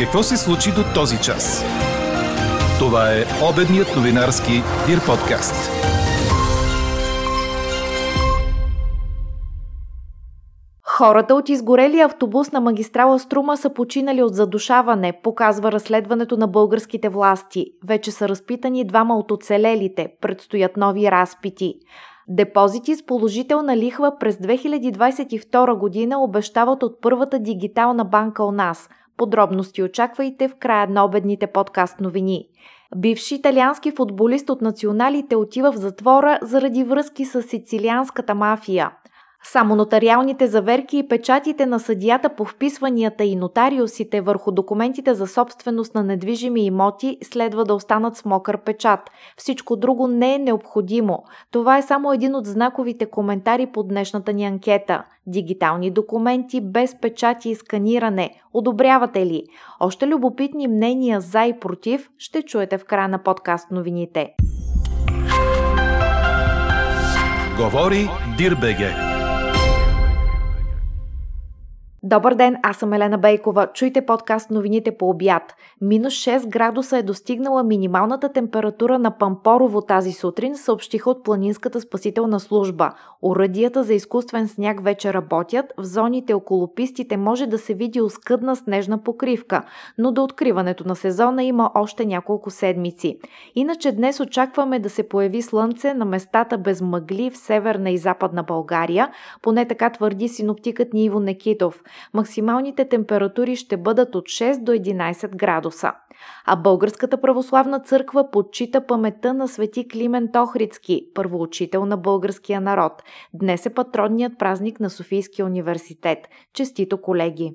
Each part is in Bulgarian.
Какво се случи до този час? Това е обедният новинарски Дир подкаст. Хората от изгорелия автобус на магистрала Струма са починали от задушаване, показва разследването на българските власти. Вече са разпитани двама от оцелелите, предстоят нови разпити. Депозити с положителна лихва през 2022 година обещават от първата дигитална банка у нас. Подробности очаквайте в края на обедните подкаст новини. Бивши италиански футболист от националите отива в затвора заради връзки с сицилианската мафия. Само нотариалните заверки и печатите на съдията по вписванията и нотариусите върху документите за собственост на недвижими имоти следва да останат с мокър печат. Всичко друго не е необходимо. Това е само един от знаковите коментари по днешната ни анкета. Дигитални документи без печати и сканиране. Одобрявате ли? Още любопитни мнения за и против ще чуете в края на подкаст новините. Говори Дирбеге. Добър ден, аз съм Елена Бейкова. Чуйте подкаст новините по обяд. Минус 6 градуса е достигнала минималната температура на Пампорово тази сутрин, съобщиха от Планинската спасителна служба. Оръдията за изкуствен сняг вече работят, в зоните около пистите може да се види оскъдна снежна покривка, но до откриването на сезона има още няколко седмици. Иначе днес очакваме да се появи слънце на местата без мъгли в северна и западна България, поне така твърди синоптикът Ниво Некитов. Максималните температури ще бъдат от 6 до 11 градуса. А Българската православна църква подчита паметта на свети Климент Охридски, първоучител на българския народ. Днес е патронният празник на Софийския университет. Честито, колеги!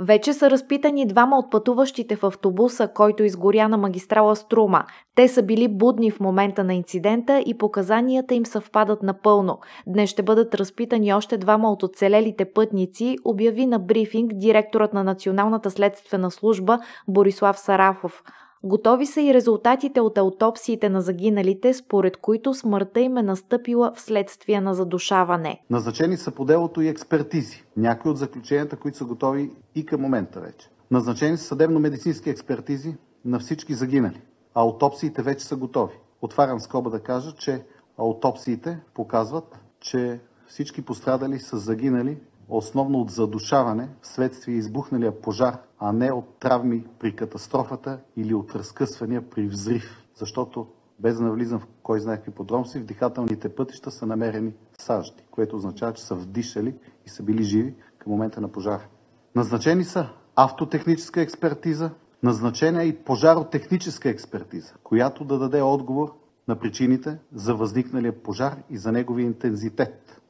Вече са разпитани двама от пътуващите в автобуса, който изгоря на магистрала Струма. Те са били будни в момента на инцидента и показанията им съвпадат напълно. Днес ще бъдат разпитани още двама от оцелелите пътници, обяви на брифинг директорът на Националната следствена служба Борислав Сарафов. Готови са и резултатите от аутопсиите на загиналите, според които смъртта им е настъпила вследствие на задушаване. Назначени са по делото и експертизи. Някои от заключенията, които са готови и към момента вече. Назначени са съдебно-медицински експертизи на всички загинали. Аутопсиите вече са готови. Отварям скоба да кажа, че аутопсиите показват, че всички пострадали са загинали основно от задушаване вследствие избухналия пожар, а не от травми при катастрофата или от разкъсвания при взрив. Защото, без да навлизам в кой знае какви подробности, в дихателните пътища са намерени сажди, което означава, че са вдишали и са били живи към момента на пожара. Назначени са автотехническа експертиза, назначена е и пожаротехническа експертиза, която да даде отговор на причините за възникналия пожар и за неговия интензитет.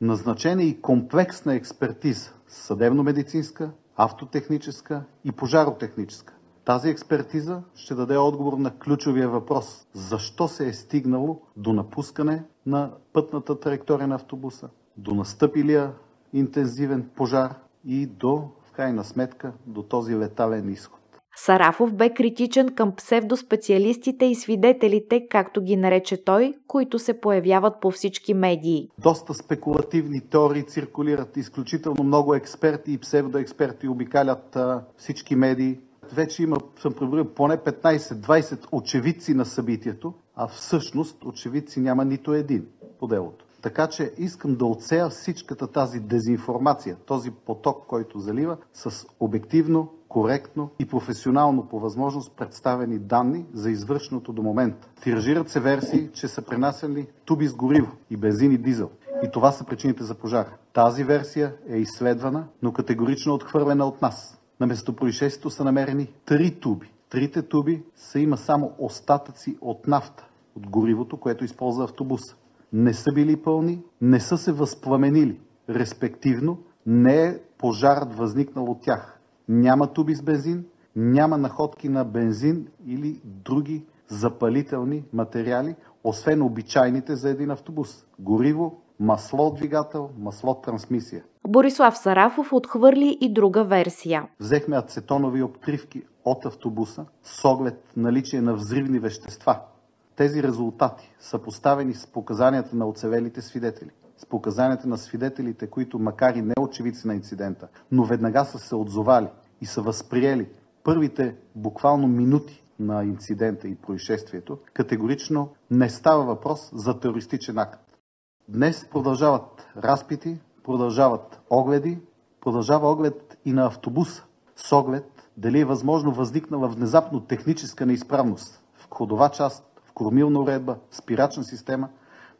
Назначена е и комплексна експертиза – съдебно-медицинска, автотехническа и пожаротехническа. Тази експертиза ще даде отговор на ключовия въпрос – защо се е стигнало до напускане на пътната траектория на автобуса, до настъпилия интензивен пожар и до, в крайна сметка, до този летален изход. Сарафов бе критичен към псевдоспециалистите и свидетелите, както ги нарече той, които се появяват по всички медии. Доста спекулативни теории циркулират, изключително много експерти и псевдоексперти обикалят а, всички медии. Вече има, съм преброил, поне 15-20 очевидци на събитието, а всъщност очевидци няма нито един по делото. Така че искам да отсея всичката тази дезинформация, този поток, който залива, с обективно, коректно и професионално по възможност представени данни за извършеното до момента. Тиражират се версии, че са пренасяли туби с гориво и бензин и дизел. И това са причините за пожар. Тази версия е изследвана, но категорично отхвърлена от нас. На местопроизшествието са намерени три туби. Трите туби са има само остатъци от нафта, от горивото, което използва автобуса. Не са били пълни, не са се възпламенили. Респективно, не е пожарът възникнал от тях. Няма туби с бензин, няма находки на бензин или други запалителни материали, освен обичайните за един автобус – гориво, масло от двигател, масло от трансмисия. Борислав Сарафов отхвърли и друга версия. Взехме ацетонови обтривки от автобуса с оглед наличие на взривни вещества. Тези резултати са поставени с показанията на оцелелите свидетели, с показанията на свидетелите, които макар и не очевидци на инцидента, но веднага са се отзовали и са възприели първите буквално минути на инцидента и происшествието, категорично не става въпрос за терористичен акт. Днес продължават разпити, продължават огледи, продължава оглед и на автобуса с оглед дали е възможно възникнала внезапно техническа неизправност в ходова част, в кормилна уредба, в спирачна система,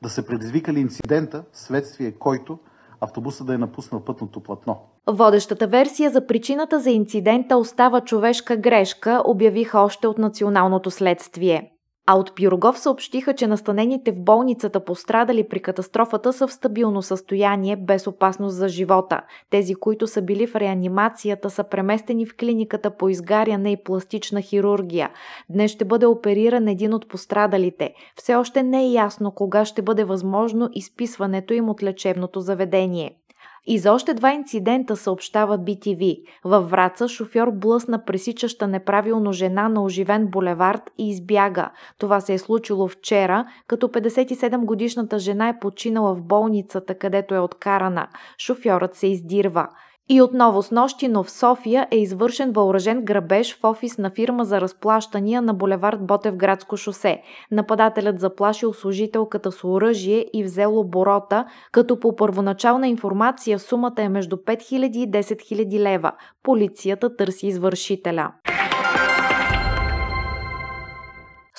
да се предизвикали инцидента, следствие който автобуса да е напуснал пътното платно. Водещата версия за причината за инцидента остава човешка грешка, обявиха още от националното следствие. А от Пирогов съобщиха, че настанените в болницата пострадали при катастрофата са в стабилно състояние, без опасност за живота. Тези, които са били в реанимацията, са преместени в клиниката по изгаряне и пластична хирургия. Днес ще бъде опериран един от пострадалите. Все още не е ясно кога ще бъде възможно изписването им от лечебното заведение. И за още два инцидента съобщава BTV. Във Враца шофьор блъсна пресичаща неправилно жена на оживен булевард и избяга. Това се е случило вчера, като 57 годишната жена е починала в болницата, където е откарана. Шофьорът се издирва. И отново с нощи, но в София е извършен въоръжен грабеж в офис на фирма за разплащания на булевард Ботев градско шосе. Нападателят заплашил служителката с оръжие и взел оборота, като по първоначална информация сумата е между 5000 и 10 000 лева. Полицията търси извършителя.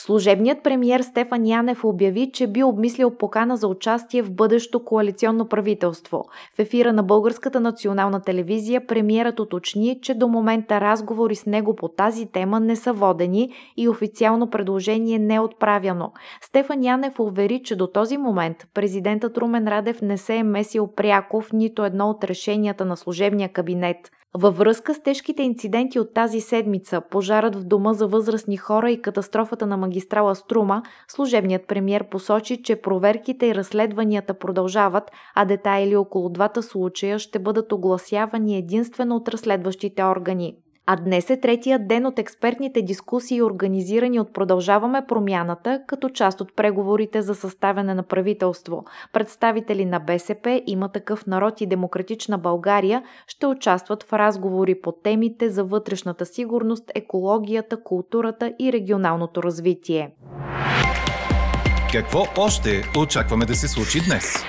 Служебният премьер Стефан Янев обяви, че би обмислил покана за участие в бъдещо коалиционно правителство. В ефира на Българската национална телевизия премиерът уточни, че до момента разговори с него по тази тема не са водени и официално предложение не е отправяно. Стефан Янев увери, че до този момент президентът Румен Радев не се е месил пряко в нито едно от решенията на служебния кабинет. Във връзка с тежките инциденти от тази седмица, пожарът в дома за възрастни хора и катастрофата на магистрала Струма, служебният премьер посочи, че проверките и разследванията продължават, а детайли около двата случая ще бъдат огласявани единствено от разследващите органи. А днес е третия ден от експертните дискусии, организирани от Продължаваме промяната, като част от преговорите за съставяне на правителство. Представители на БСП, има такъв народ и Демократична България ще участват в разговори по темите за вътрешната сигурност, екологията, културата и регионалното развитие. Какво още очакваме да се случи днес?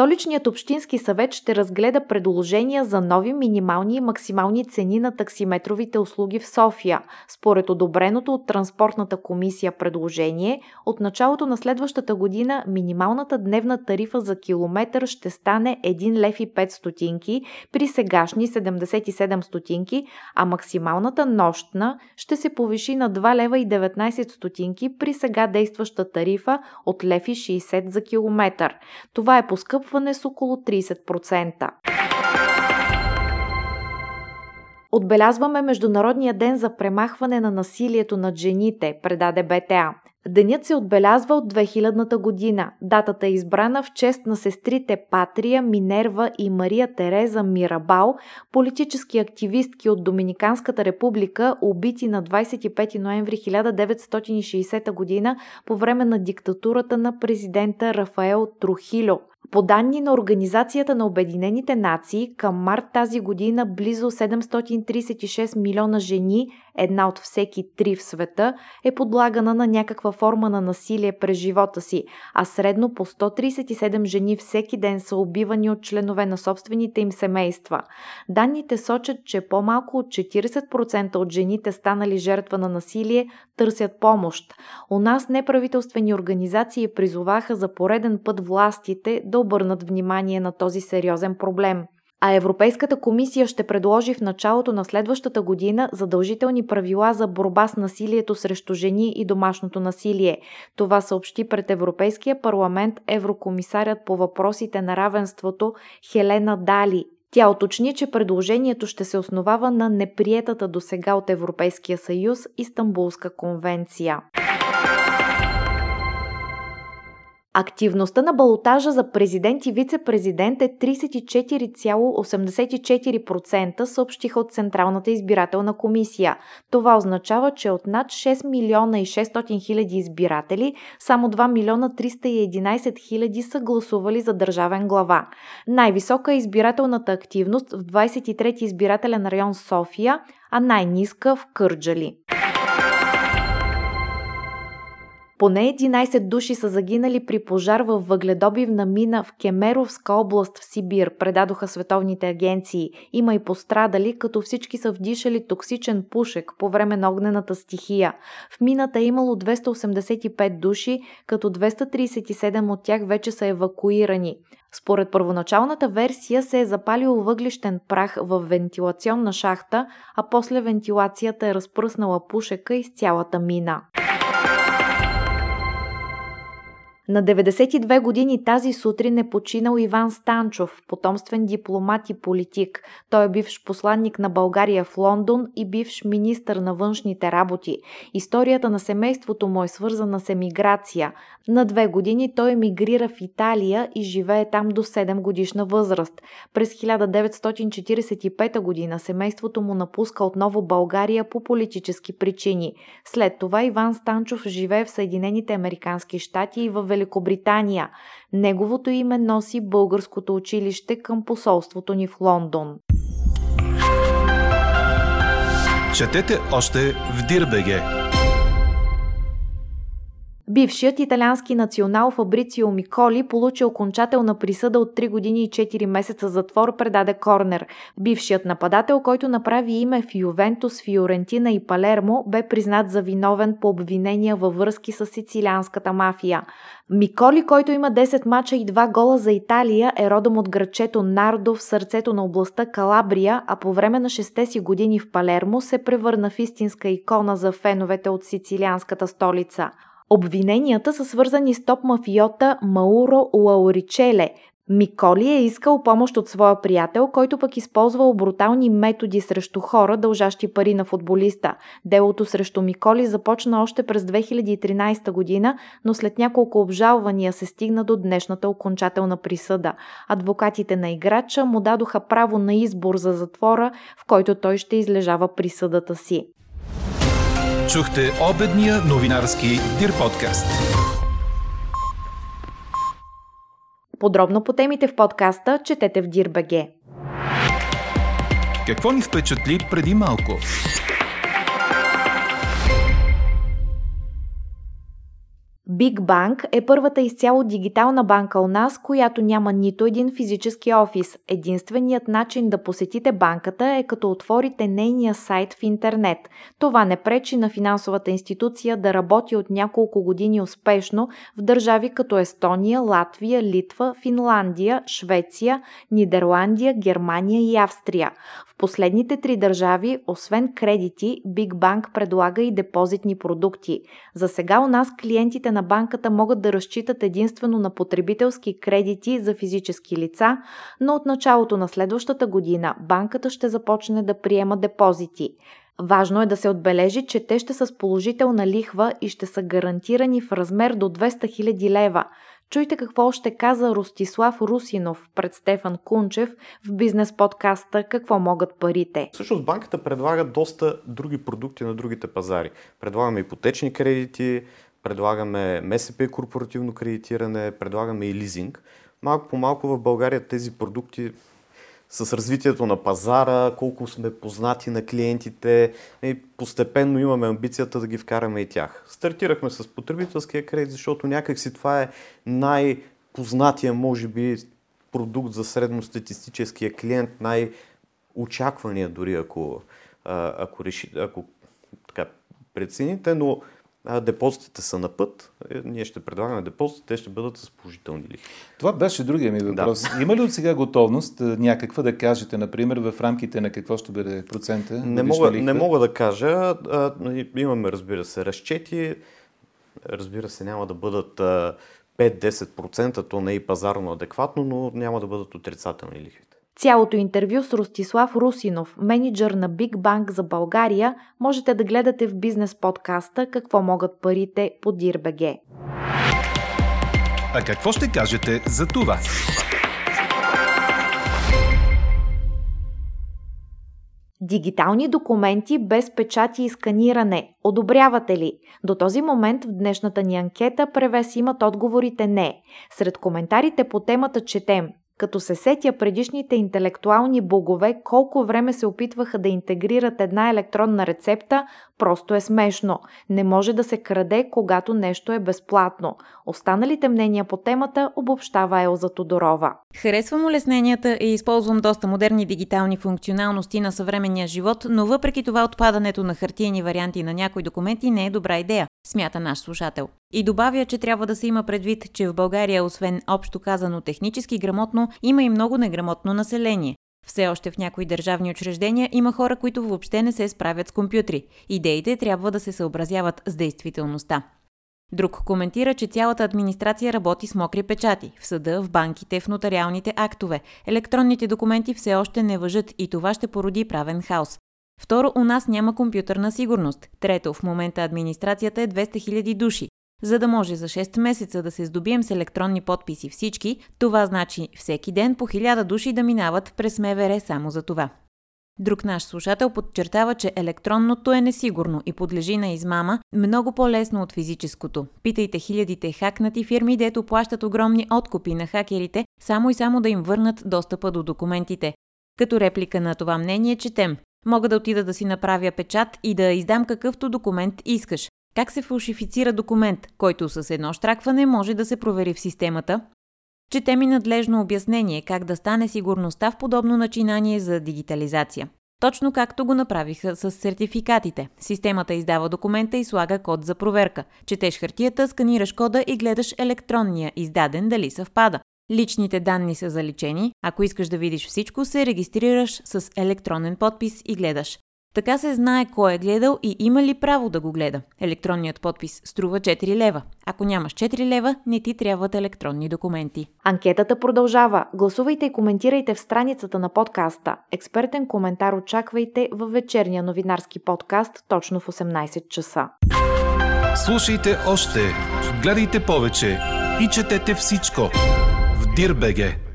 Столичният общински съвет ще разгледа предложения за нови минимални и максимални цени на таксиметровите услуги в София. Според одобреното от Транспортната комисия предложение, от началото на следващата година минималната дневна тарифа за километър ще стане 1 лев и 5 стотинки при сегашни 77 стотинки, а максималната нощна ще се повиши на 2 лева и 19 стотинки при сега действаща тарифа от лев и 60 за километър. Това е поскъпване нарастване с около 30%. Отбелязваме Международния ден за премахване на насилието над жените, предаде БТА. Денят се отбелязва от 2000-та година. Датата е избрана в чест на сестрите Патрия, Минерва и Мария Тереза Мирабал, политически активистки от Доминиканската република, убити на 25 ноември 1960 година по време на диктатурата на президента Рафаел Трухило. По данни на Организацията на Обединените нации, към март тази година близо 736 милиона жени, една от всеки три в света, е подлагана на някаква форма на насилие през живота си, а средно по 137 жени всеки ден са убивани от членове на собствените им семейства. Данните сочат, че по-малко от 40% от жените станали жертва на насилие търсят помощ. У нас неправителствени организации призоваха за пореден път властите да обърнат внимание на този сериозен проблем. А Европейската комисия ще предложи в началото на следващата година задължителни правила за борба с насилието срещу жени и домашното насилие. Това съобщи пред Европейския парламент еврокомисарят по въпросите на равенството Хелена Дали. Тя уточни, че предложението ще се основава на неприетата до сега от Европейския съюз Истанбулска конвенция. Активността на балотажа за президент и вице-президент е 34,84%, съобщиха от Централната избирателна комисия. Това означава, че от над 6 милиона и 600 хиляди избиратели, само 2 милиона 311 хиляди са гласували за държавен глава. Най-висока е избирателната активност в 23-ти избирателен район София, а най-ниска в Кърджали. Поне 11 души са загинали при пожар в въгледобивна мина в Кемеровска област в Сибир, предадоха световните агенции. Има и пострадали, като всички са вдишали токсичен пушек по време на огнената стихия. В мината е имало 285 души, като 237 от тях вече са евакуирани. Според първоначалната версия се е запалил въглищен прах в вентилационна шахта, а после вентилацията е разпръснала пушека из цялата мина. На 92 години тази сутрин е починал Иван Станчов, потомствен дипломат и политик. Той е бивш посланник на България в Лондон и бивш министър на външните работи. Историята на семейството му е свързана с емиграция. На две години той емигрира в Италия и живее там до 7 годишна възраст. През 1945 година семейството му напуска отново България по политически причини. След това Иван Станчов живее в Съединените Американски щати и в Великобритания. Неговото име носи българското училище към посолството ни в Лондон. Четете още в Дирбеге! Бившият италиански национал Фабрицио Миколи получи окончателна присъда от 3 години и 4 месеца затвор, предаде Корнер. Бившият нападател, който направи име в Ювентус, Фиорентина и Палермо, бе признат за виновен по обвинения във връзки с сицилианската мафия. Миколи, който има 10 мача и 2 гола за Италия, е родом от грачето Нардо в сърцето на областта Калабрия, а по време на 6 си години в Палермо се превърна в истинска икона за феновете от сицилианската столица. Обвиненията са свързани с топ мафиота Мауро Лауричеле. Миколи е искал помощ от своя приятел, който пък използвал брутални методи срещу хора, дължащи пари на футболиста. Делото срещу Миколи започна още през 2013 година, но след няколко обжалвания се стигна до днешната окончателна присъда. Адвокатите на играча му дадоха право на избор за затвора, в който той ще излежава присъдата си. Чухте обедния новинарски Дир подкаст. Подробно по темите в подкаста четете в Дирбеге. Какво ни впечатли преди малко? Big Bank е първата изцяло дигитална банка у нас, която няма нито един физически офис. Единственият начин да посетите банката е като отворите нейния сайт в интернет. Това не пречи на финансовата институция да работи от няколко години успешно в държави като Естония, Латвия, Литва, Финландия, Швеция, Нидерландия, Германия и Австрия. В последните три държави, освен кредити, Big Bank предлага и депозитни продукти. За сега у нас клиентите на банката могат да разчитат единствено на потребителски кредити за физически лица, но от началото на следващата година банката ще започне да приема депозити. Важно е да се отбележи, че те ще са с положителна лихва и ще са гарантирани в размер до 200 000 лева. Чуйте какво още каза Ростислав Русинов пред Стефан Кунчев в бизнес подкаста Какво могат парите. Всъщност банката предлага доста други продукти на другите пазари. Предлагаме ипотечни кредити, предлагаме МСП корпоративно кредитиране, предлагаме и лизинг. Малко по малко в България тези продукти с развитието на пазара, колко сме познати на клиентите и постепенно имаме амбицията да ги вкараме и тях. Стартирахме с потребителския кредит, защото някакси това е най-познатия, може би, продукт за средностатистическия клиент, най-очаквания дори, ако, ако, реши, ако така, прецените, но депозитите са на път. Е, ние ще предлагаме депозитите, те ще бъдат с положителни лихви. Това беше другия ми въпрос. Да. Има ли от сега готовност някаква да кажете, например, в рамките на какво ще бъде процента? Не мога, не мога да кажа. Имаме, разбира се, разчети. Разбира се, няма да бъдат 5-10%, то не е и пазарно адекватно, но няма да бъдат отрицателни лихви. Цялото интервю с Ростислав Русинов, менеджер на Big Bank за България, можете да гледате в бизнес подкаста Какво могат парите по Дирбеге. А какво ще кажете за това? Дигитални документи без печати и сканиране. Одобрявате ли? До този момент в днешната ни анкета превес имат отговорите не. Сред коментарите по темата четем като се сетя предишните интелектуални богове колко време се опитваха да интегрират една електронна рецепта, просто е смешно. Не може да се краде, когато нещо е безплатно. Останалите мнения по темата обобщава Елза Тодорова. Харесвам улесненията и използвам доста модерни дигитални функционалности на съвременния живот, но въпреки това отпадането на хартиени варианти на някои документи не е добра идея, смята наш слушател. И добавя, че трябва да се има предвид, че в България, освен общо казано технически грамотно, има и много неграмотно население. Все още в някои държавни учреждения има хора, които въобще не се справят с компютри. Идеите трябва да се съобразяват с действителността. Друг коментира, че цялата администрация работи с мокри печати. В съда, в банките, в нотариалните актове. Електронните документи все още не въжат и това ще породи правен хаос. Второ, у нас няма компютърна сигурност. Трето, в момента администрацията е 200 000 души. За да може за 6 месеца да се здобием с електронни подписи всички, това значи всеки ден по 1000 души да минават през МВР само за това. Друг наш слушател подчертава, че електронното е несигурно и подлежи на измама много по-лесно от физическото. Питайте хилядите хакнати фирми, дето плащат огромни откупи на хакерите, само и само да им върнат достъпа до документите. Като реплика на това мнение четем. Мога да отида да си направя печат и да издам какъвто документ искаш. Как се фалшифицира документ, който с едно штракване може да се провери в системата? Чете ми надлежно обяснение как да стане сигурността в подобно начинание за дигитализация. Точно както го направиха с сертификатите. Системата издава документа и слага код за проверка. Четеш хартията, сканираш кода и гледаш електронния, издаден дали съвпада. Личните данни са заличени. Ако искаш да видиш всичко, се регистрираш с електронен подпис и гледаш. Така се знае кой е гледал и има ли право да го гледа. Електронният подпис струва 4 лева. Ако нямаш 4 лева, не ти трябват електронни документи. Анкетата продължава. Гласувайте и коментирайте в страницата на подкаста. Експертен коментар очаквайте във вечерния новинарски подкаст точно в 18 часа. Слушайте още, гледайте повече и четете всичко в Дирбеге.